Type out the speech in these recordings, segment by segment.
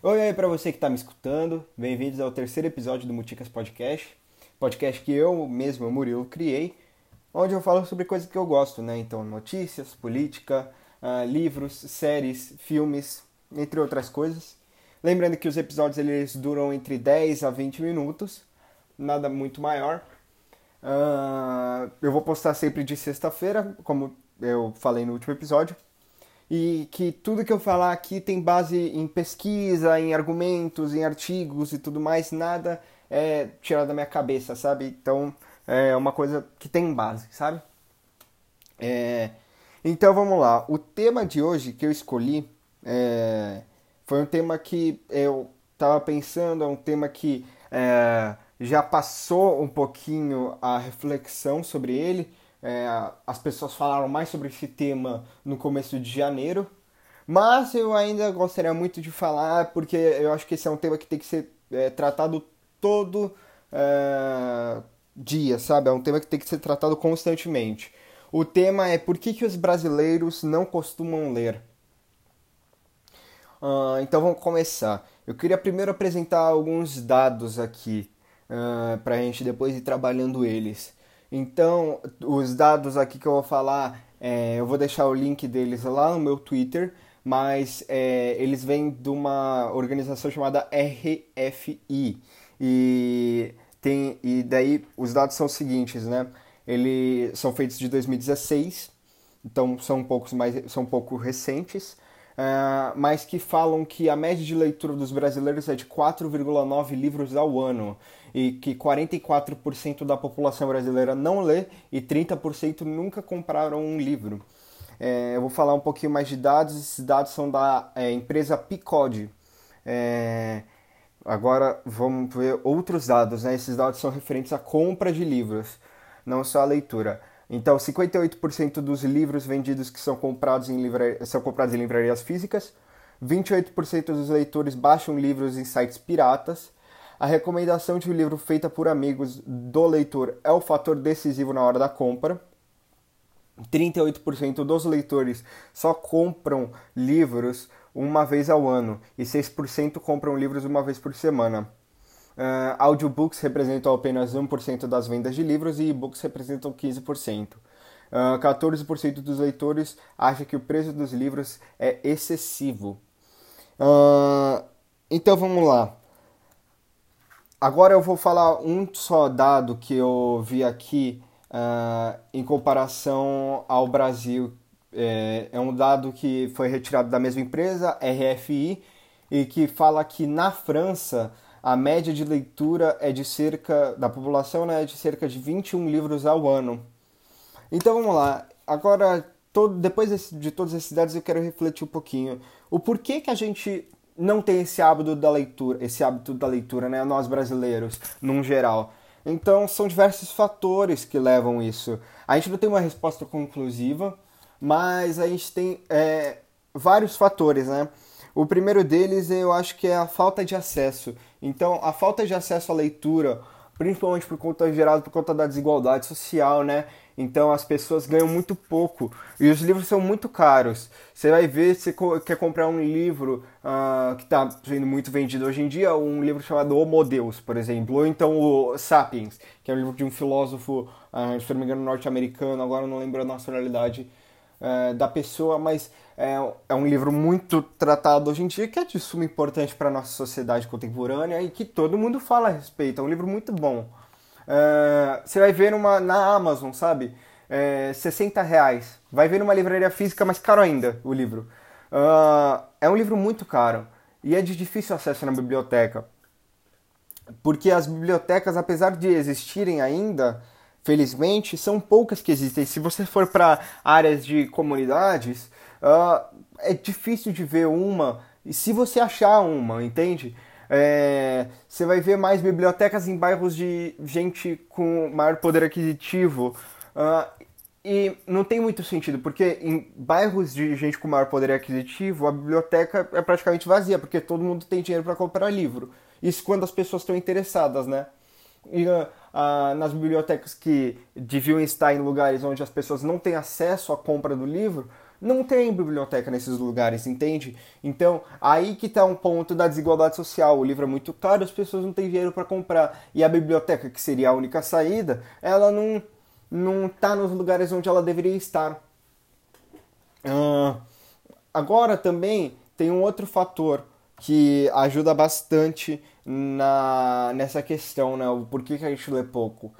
Oi aí para você que está me escutando, bem-vindos ao terceiro episódio do Muticas Podcast, podcast que eu mesmo, Murilo, criei, onde eu falo sobre coisas que eu gosto, né? Então, notícias, política, uh, livros, séries, filmes, entre outras coisas. Lembrando que os episódios eles duram entre 10 a 20 minutos, nada muito maior. Uh, eu vou postar sempre de sexta-feira, como eu falei no último episódio e que tudo que eu falar aqui tem base em pesquisa, em argumentos, em artigos e tudo mais, nada é tirado da minha cabeça, sabe? Então é uma coisa que tem base, sabe? É... Então vamos lá. O tema de hoje que eu escolhi é... foi um tema que eu estava pensando, é um tema que é... já passou um pouquinho a reflexão sobre ele é, as pessoas falaram mais sobre esse tema no começo de janeiro, mas eu ainda gostaria muito de falar porque eu acho que esse é um tema que tem que ser é, tratado todo é, dia, sabe? É um tema que tem que ser tratado constantemente. O tema é por que, que os brasileiros não costumam ler. Uh, então vamos começar. Eu queria primeiro apresentar alguns dados aqui uh, ah, para a gente depois ir trabalhando eles. Então, os dados aqui que eu vou falar, é, eu vou deixar o link deles lá no meu Twitter, mas é, eles vêm de uma organização chamada RFI. E, tem, e daí os dados são os seguintes, né? Eles são feitos de 2016, então são um pouco, mais, são um pouco recentes, uh, mas que falam que a média de leitura dos brasileiros é de 4,9 livros ao ano e que 44% da população brasileira não lê e 30% nunca compraram um livro. É, eu vou falar um pouquinho mais de dados, esses dados são da é, empresa Picode. É, agora vamos ver outros dados, né? esses dados são referentes à compra de livros, não só à leitura. Então, 58% dos livros vendidos que são comprados em, livra... são comprados em livrarias físicas, 28% dos leitores baixam livros em sites piratas, a recomendação de um livro feita por amigos do leitor é o fator decisivo na hora da compra. 38% dos leitores só compram livros uma vez ao ano e 6% compram livros uma vez por semana. Uh, audiobooks representam apenas 1% das vendas de livros e e-books representam 15%. Uh, 14% dos leitores acha que o preço dos livros é excessivo. Uh, então vamos lá. Agora eu vou falar um só dado que eu vi aqui uh, em comparação ao Brasil. É, é, um dado que foi retirado da mesma empresa, RFI, e que fala que na França a média de leitura é de cerca da população né, é de cerca de 21 livros ao ano. Então vamos lá. Agora, todo, depois desse, de todos esses dados, eu quero refletir um pouquinho. O porquê que a gente não tem esse hábito da leitura, esse hábito da leitura, né? Nós brasileiros, num geral. Então, são diversos fatores que levam isso. A gente não tem uma resposta conclusiva, mas a gente tem é, vários fatores, né? O primeiro deles eu acho que é a falta de acesso. Então, a falta de acesso à leitura, principalmente por conta gerado por conta da desigualdade social, né? Então as pessoas ganham muito pouco e os livros são muito caros. Você vai ver se quer comprar um livro uh, que está sendo muito vendido hoje em dia, um livro chamado Homo Deus, por exemplo, ou então o Sapiens, que é um livro de um filósofo, uh, se não me engano, norte-americano, agora não lembro a nacionalidade uh, da pessoa, mas é, é um livro muito tratado hoje em dia, que é de suma importância para a nossa sociedade contemporânea e que todo mundo fala a respeito. É um livro muito bom. Uh, você vai ver na Amazon, sabe? É, 60 reais. Vai ver numa livraria física, mais caro ainda o livro. Uh, é um livro muito caro e é de difícil acesso na biblioteca. Porque as bibliotecas, apesar de existirem ainda, felizmente, são poucas que existem. Se você for para áreas de comunidades, uh, é difícil de ver uma. E se você achar uma, entende? É, você vai ver mais bibliotecas em bairros de gente com maior poder aquisitivo. Uh, e não tem muito sentido, porque em bairros de gente com maior poder aquisitivo, a biblioteca é praticamente vazia, porque todo mundo tem dinheiro para comprar livro. Isso quando as pessoas estão interessadas, né? E uh, uh, nas bibliotecas que deviam estar em lugares onde as pessoas não têm acesso à compra do livro, não tem biblioteca nesses lugares, entende? Então, aí que está um ponto da desigualdade social. O livro é muito caro, as pessoas não têm dinheiro para comprar. E a biblioteca, que seria a única saída, ela não não está nos lugares onde ela deveria estar. Uh, agora também tem um outro fator que ajuda bastante na, nessa questão, né? O porquê que a gente lê pouco,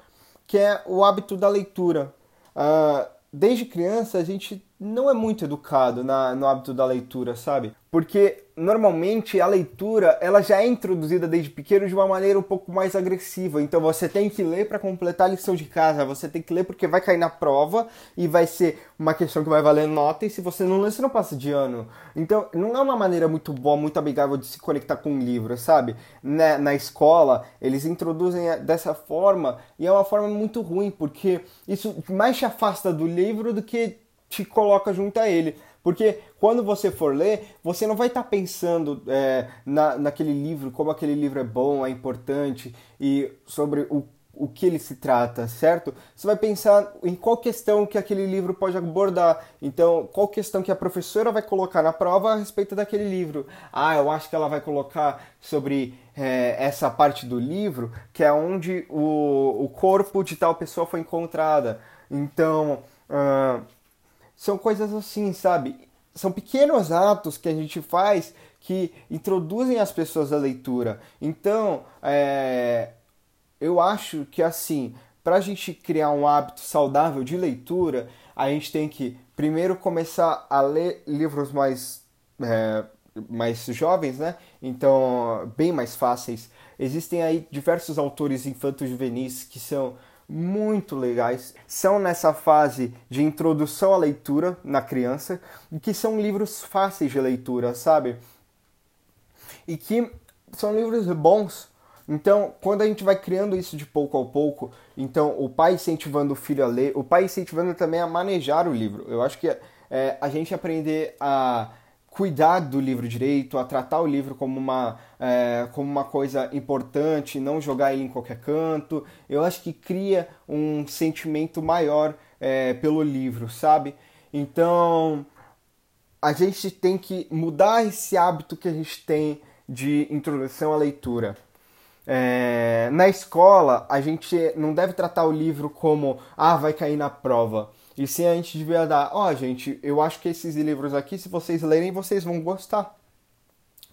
que é o hábito da leitura. Uh, desde criança a gente não é muito educado na, no hábito da leitura, sabe? Porque normalmente a leitura ela já é introduzida desde pequeno de uma maneira um pouco mais agressiva. Então você tem que ler para completar a lição de casa, você tem que ler porque vai cair na prova e vai ser uma questão que vai valer nota e se você não ler você não passa de ano. Então não é uma maneira muito boa, muito amigável de se conectar com um livro, sabe? Na, na escola eles introduzem dessa forma e é uma forma muito ruim porque isso mais te afasta do livro do que te coloca junto a ele. Porque quando você for ler, você não vai estar tá pensando é, na, naquele livro, como aquele livro é bom, é importante e sobre o, o que ele se trata, certo? Você vai pensar em qual questão que aquele livro pode abordar. Então, qual questão que a professora vai colocar na prova a respeito daquele livro. Ah, eu acho que ela vai colocar sobre é, essa parte do livro, que é onde o, o corpo de tal pessoa foi encontrada. Então. Uh, são coisas assim, sabe? São pequenos atos que a gente faz que introduzem as pessoas à leitura. Então, é, eu acho que assim, para a gente criar um hábito saudável de leitura, a gente tem que primeiro começar a ler livros mais, é, mais jovens, né? Então, bem mais fáceis. Existem aí diversos autores infantos juvenis que são muito legais. São nessa fase de introdução à leitura na criança, que são livros fáceis de leitura, sabe? E que são livros bons. Então, quando a gente vai criando isso de pouco a pouco, então o pai incentivando o filho a ler, o pai incentivando também a manejar o livro. Eu acho que é, a gente aprender a cuidar do livro direito, a tratar o livro como uma, é, como uma coisa importante, não jogar ele em qualquer canto. Eu acho que cria um sentimento maior é, pelo livro, sabe? Então a gente tem que mudar esse hábito que a gente tem de introdução à leitura. É, na escola, a gente não deve tratar o livro como ah, vai cair na prova. E sim a gente devia dar, ó, oh, gente, eu acho que esses livros aqui, se vocês lerem, vocês vão gostar.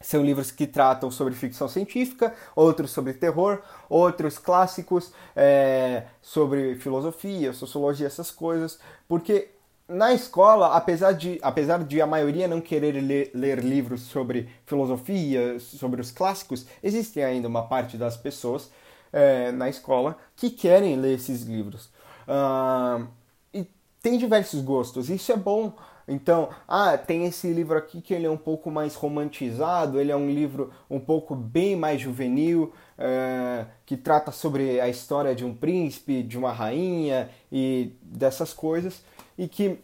São livros que tratam sobre ficção científica, outros sobre terror, outros clássicos é, sobre filosofia, sociologia, essas coisas. Porque na escola, apesar de, apesar de a maioria não querer ler, ler, livros sobre filosofia, sobre os clássicos, existe ainda uma parte das pessoas é, na escola que querem ler esses livros. Uh, tem diversos gostos, isso é bom. Então, ah, tem esse livro aqui que ele é um pouco mais romantizado, ele é um livro um pouco bem mais juvenil, é, que trata sobre a história de um príncipe, de uma rainha e dessas coisas, e que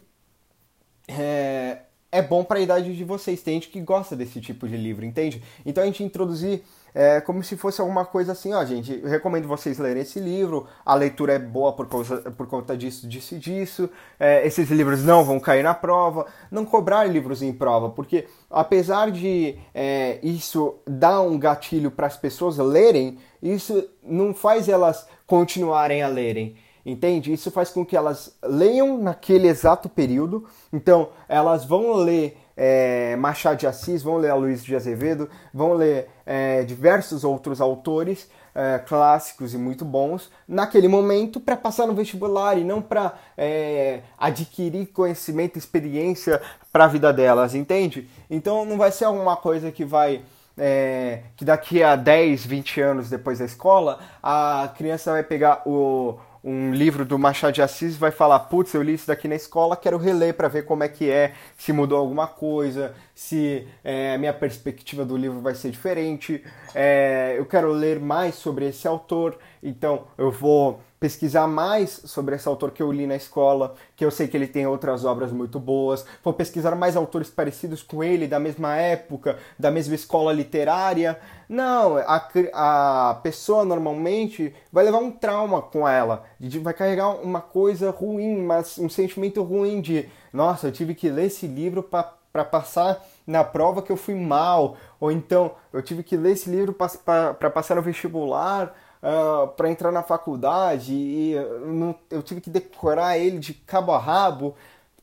é, é bom para a idade de vocês. Tem gente que gosta desse tipo de livro, entende? Então a gente introduzir é como se fosse alguma coisa assim, ó, gente, recomendo vocês lerem esse livro, a leitura é boa por, causa, por conta disso, disso e disso, é, esses livros não vão cair na prova, não cobrar livros em prova, porque apesar de é, isso dar um gatilho para as pessoas lerem, isso não faz elas continuarem a lerem. Entende? Isso faz com que elas leiam naquele exato período. Então, elas vão ler é, Machado de Assis, vão ler a Luiz de Azevedo, vão ler é, diversos outros autores é, clássicos e muito bons naquele momento para passar no vestibular e não para é, adquirir conhecimento, experiência para a vida delas, entende? Então não vai ser alguma coisa que vai é, que daqui a 10, 20 anos depois da escola a criança vai pegar o um livro do Machado de Assis vai falar, putz, eu li isso daqui na escola, quero reler para ver como é que é, se mudou alguma coisa, se é, a minha perspectiva do livro vai ser diferente, é, eu quero ler mais sobre esse autor, então eu vou pesquisar mais sobre esse autor que eu li na escola, que eu sei que ele tem outras obras muito boas, vou pesquisar mais autores parecidos com ele, da mesma época, da mesma escola literária. Não, a, a pessoa normalmente vai levar um trauma com ela, vai carregar uma coisa ruim, mas um sentimento ruim de, nossa, eu tive que ler esse livro para passar na prova que eu fui mal, ou então eu tive que ler esse livro para passar no vestibular uh, ah, para entrar na faculdade e eu, eu, tive que decorar ele de cabo a rabo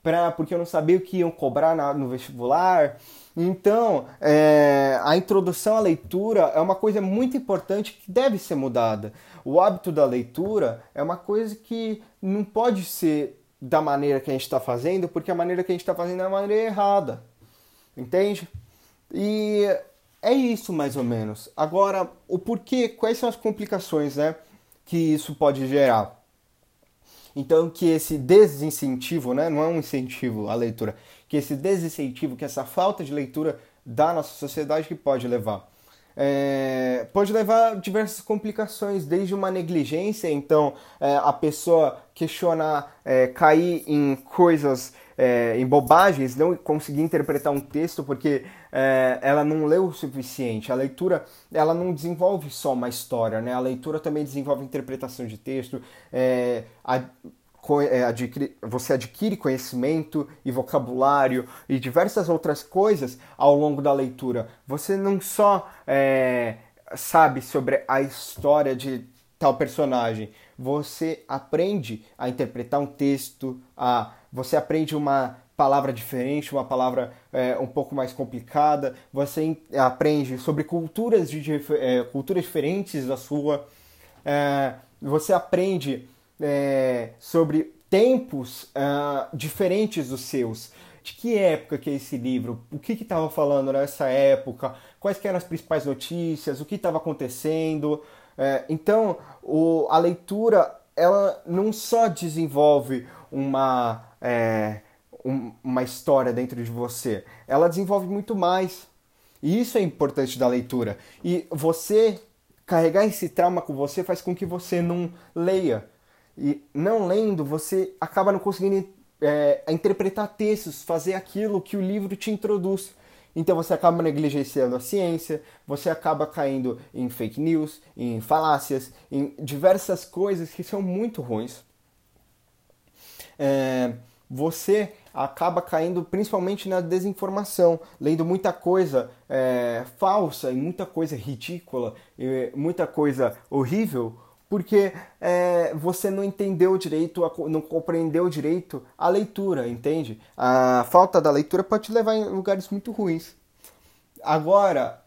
pra, porque eu não sabia o que iam cobrar na, no vestibular. Então, é, a introdução à leitura é uma coisa muito importante que deve ser mudada. O hábito da leitura é uma coisa que não pode ser da maneira que a gente está fazendo, porque a maneira que a gente está fazendo é a maneira errada. Entende? E é isso mais ou menos. Agora, o porquê, quais são as complicações, né, que isso pode gerar? Então, que esse desincentivo, né, não é um incentivo à leitura, que esse desincentivo, que essa falta de leitura da nossa sociedade que pode levar é, pode levar a diversas complicações, desde uma negligência, então é, a pessoa questionar, é, cair em coisas, é, em bobagens, não conseguir interpretar um texto porque é, ela não leu o suficiente. A leitura ela não desenvolve só uma história, né? a leitura também desenvolve interpretação de texto, é, a, adquire, você adquire conhecimento e vocabulário e diversas outras coisas ao longo da leitura. Você não só é, sabe sobre a história de tal personagem, você aprende a interpretar um texto, a, você aprende uma palavra diferente, uma palavra é, um pouco mais complicada, você aprende sobre culturas, de, é, culturas diferentes da sua, é, você aprende é, sobre tempos uh, diferentes dos seus. De que época que é esse livro? O que estava falando nessa época? Quais eram as principais notícias? O que estava acontecendo? É, então, o, a leitura ela não só desenvolve uma, é, um, uma história dentro de você, ela desenvolve muito mais. E isso é importante da leitura. E você carregar esse trauma com você faz com que você não leia e não lendo, você acaba não conseguindo é, interpretar textos, fazer aquilo que o livro te introduz. Então você acaba negligenciando a ciência, você acaba caindo em fake news, em falácias, em diversas coisas que são muito ruins. É, você acaba caindo principalmente na desinformação, lendo muita coisa é, falsa e muita coisa ridícula, e muita coisa horrível porque é, você não entendeu direito, não compreendeu direito a leitura, entende? A falta da leitura pode te levar em lugares muito ruins. Agora,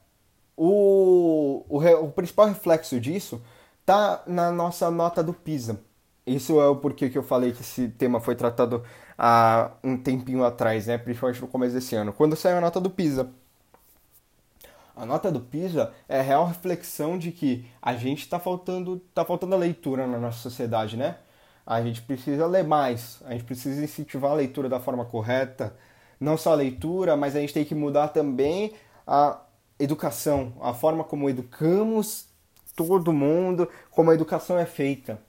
o, o, o principal reflexo disso tá na nossa nota do PISA. Isso é o porquê que eu falei que esse tema foi tratado há um tempinho atrás, né? principalmente no começo desse ano. Quando saiu a nota do PISA, a nota do PISA é a real reflexão de que a gente está faltando, tá faltando a leitura na nossa sociedade, né? A gente precisa ler mais, a gente precisa incentivar a leitura da forma correta, não só a leitura, mas a gente tem que mudar também a educação, a forma como educamos todo mundo, como a educação é feita.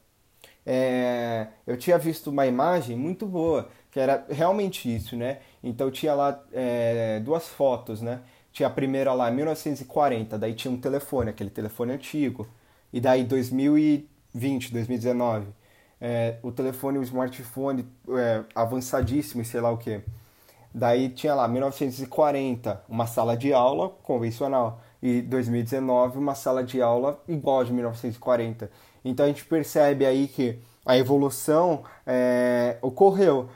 É, eu tinha visto uma imagem muito boa, que era realmente isso, né? Então tinha lá é, duas fotos, né? Tinha a primeira lá em 1940, daí tinha um telefone, aquele telefone antigo. E daí 2020, 2019, é, o telefone, o smartphone é, avançadíssimo e sei lá o que. Daí tinha lá 1940, uma sala de aula convencional. E 2019, uma sala de aula igual de 1940. Então a gente percebe aí que a evolução é, ocorreu.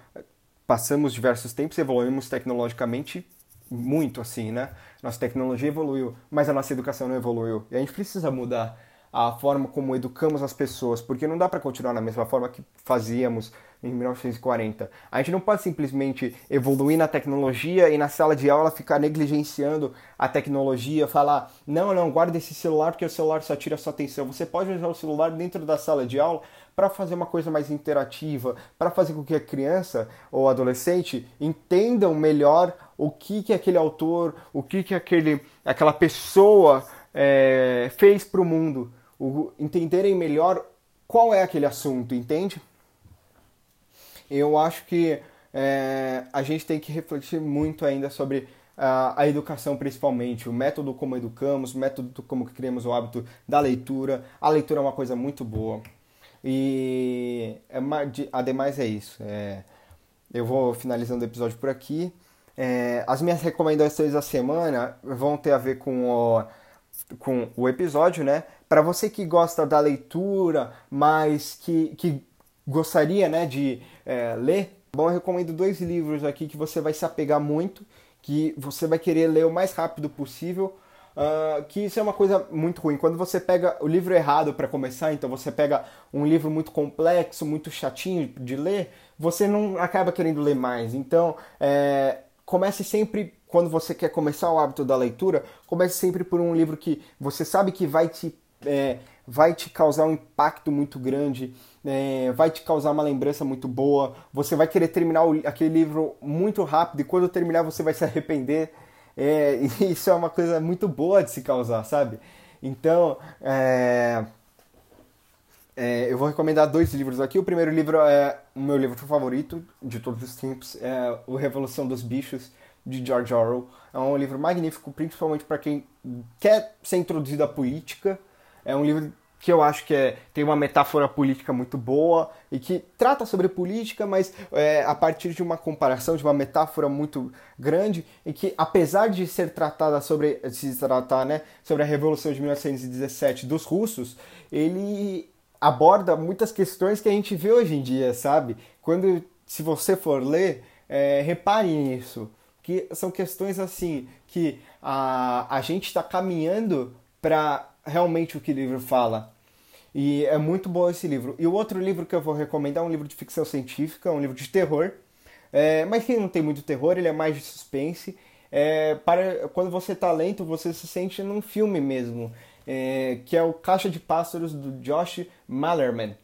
Passamos diversos tempos, evoluímos tecnologicamente muito assim, né? Nossa tecnologia evoluiu, mas a nossa educação não evoluiu. E a gente precisa mudar a forma como educamos as pessoas, porque não dá para continuar na mesma forma que fazíamos em 1940. A gente não pode simplesmente evoluir na tecnologia e na sala de aula ficar negligenciando a tecnologia, falar: "Não, não, guarda esse celular porque o celular só tira a sua atenção". Você pode usar o celular dentro da sala de aula para fazer uma coisa mais interativa, para fazer com que a criança ou adolescente entendam melhor o que que aquele autor, o que que aquele, aquela pessoa é, fez para o mundo, entenderem melhor qual é aquele assunto, entende? Eu acho que é, a gente tem que refletir muito ainda sobre a, a educação, principalmente, o método como educamos, o método como criamos o hábito da leitura. A leitura é uma coisa muito boa. E é, ademais é isso. É, eu vou finalizando o episódio por aqui. É, as minhas recomendações da semana vão ter a ver com o, com o episódio, né? Para você que gosta da leitura, mas que, que gostaria né, de é, ler, bom, eu recomendo dois livros aqui que você vai se apegar muito, que você vai querer ler o mais rápido possível. Uh, que isso é uma coisa muito ruim. Quando você pega o livro errado para começar, então você pega um livro muito complexo, muito chatinho de ler, você não acaba querendo ler mais. Então, é, comece sempre, quando você quer começar o hábito da leitura, comece sempre por um livro que você sabe que vai te, é, vai te causar um impacto muito grande, é, vai te causar uma lembrança muito boa, você vai querer terminar o, aquele livro muito rápido e quando terminar você vai se arrepender. É, isso é uma coisa muito boa de se causar, sabe? Então, é, é, eu vou recomendar dois livros aqui. O primeiro livro é o meu livro favorito de todos os tempos, é O Revolução dos Bichos, de George Orwell. É um livro magnífico, principalmente para quem quer ser introduzido à política. É um livro que eu acho que é, tem uma metáfora política muito boa e que trata sobre política, mas é, a partir de uma comparação, de uma metáfora muito grande, e que apesar de ser tratada sobre se tratar, né, sobre a revolução de 1917 dos russos, ele aborda muitas questões que a gente vê hoje em dia, sabe? Quando se você for ler, é, repare nisso, que são questões assim que a, a gente está caminhando para realmente o que o livro fala. E é muito bom esse livro. E o outro livro que eu vou recomendar é um livro de ficção científica, um livro de terror. É, mas que não tem muito terror, ele é mais de suspense. É, para quando você está lento, você se sente num filme mesmo, é, que é o Caixa de Pássaros do Josh Malerman.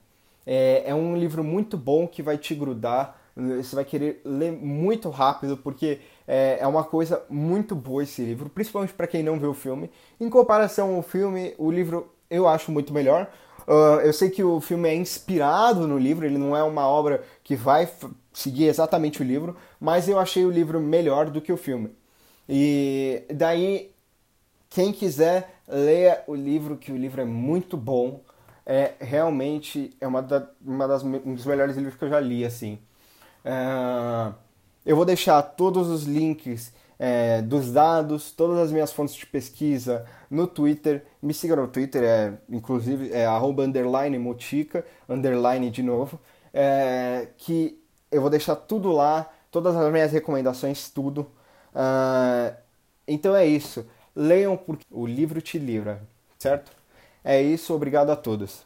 É, é um livro muito bom que vai te grudar. Você vai querer ler muito rápido, porque é, é uma coisa muito boa esse livro, principalmente para quem não viu o filme. Em comparação ao filme, o livro eu acho muito melhor. Uh, eu sei que o filme é inspirado no livro, ele não é uma obra que vai seguir exatamente o livro, mas eu achei o livro melhor do que o filme. E daí, quem quiser, leia o livro, que o livro é muito bom. É realmente é uma, da, uma das, um dos melhores livros que eu já li, assim. Uh, eu vou deixar todos os links é, dos dados, todas as minhas fontes de pesquisa no Twitter. Me siga no Twitter, é, inclusive é arroba underline underline de novo. É, que eu vou deixar tudo lá, todas as minhas recomendações, tudo. Uh, então é isso. Leiam porque o livro te livra, certo? É isso, obrigado a todos.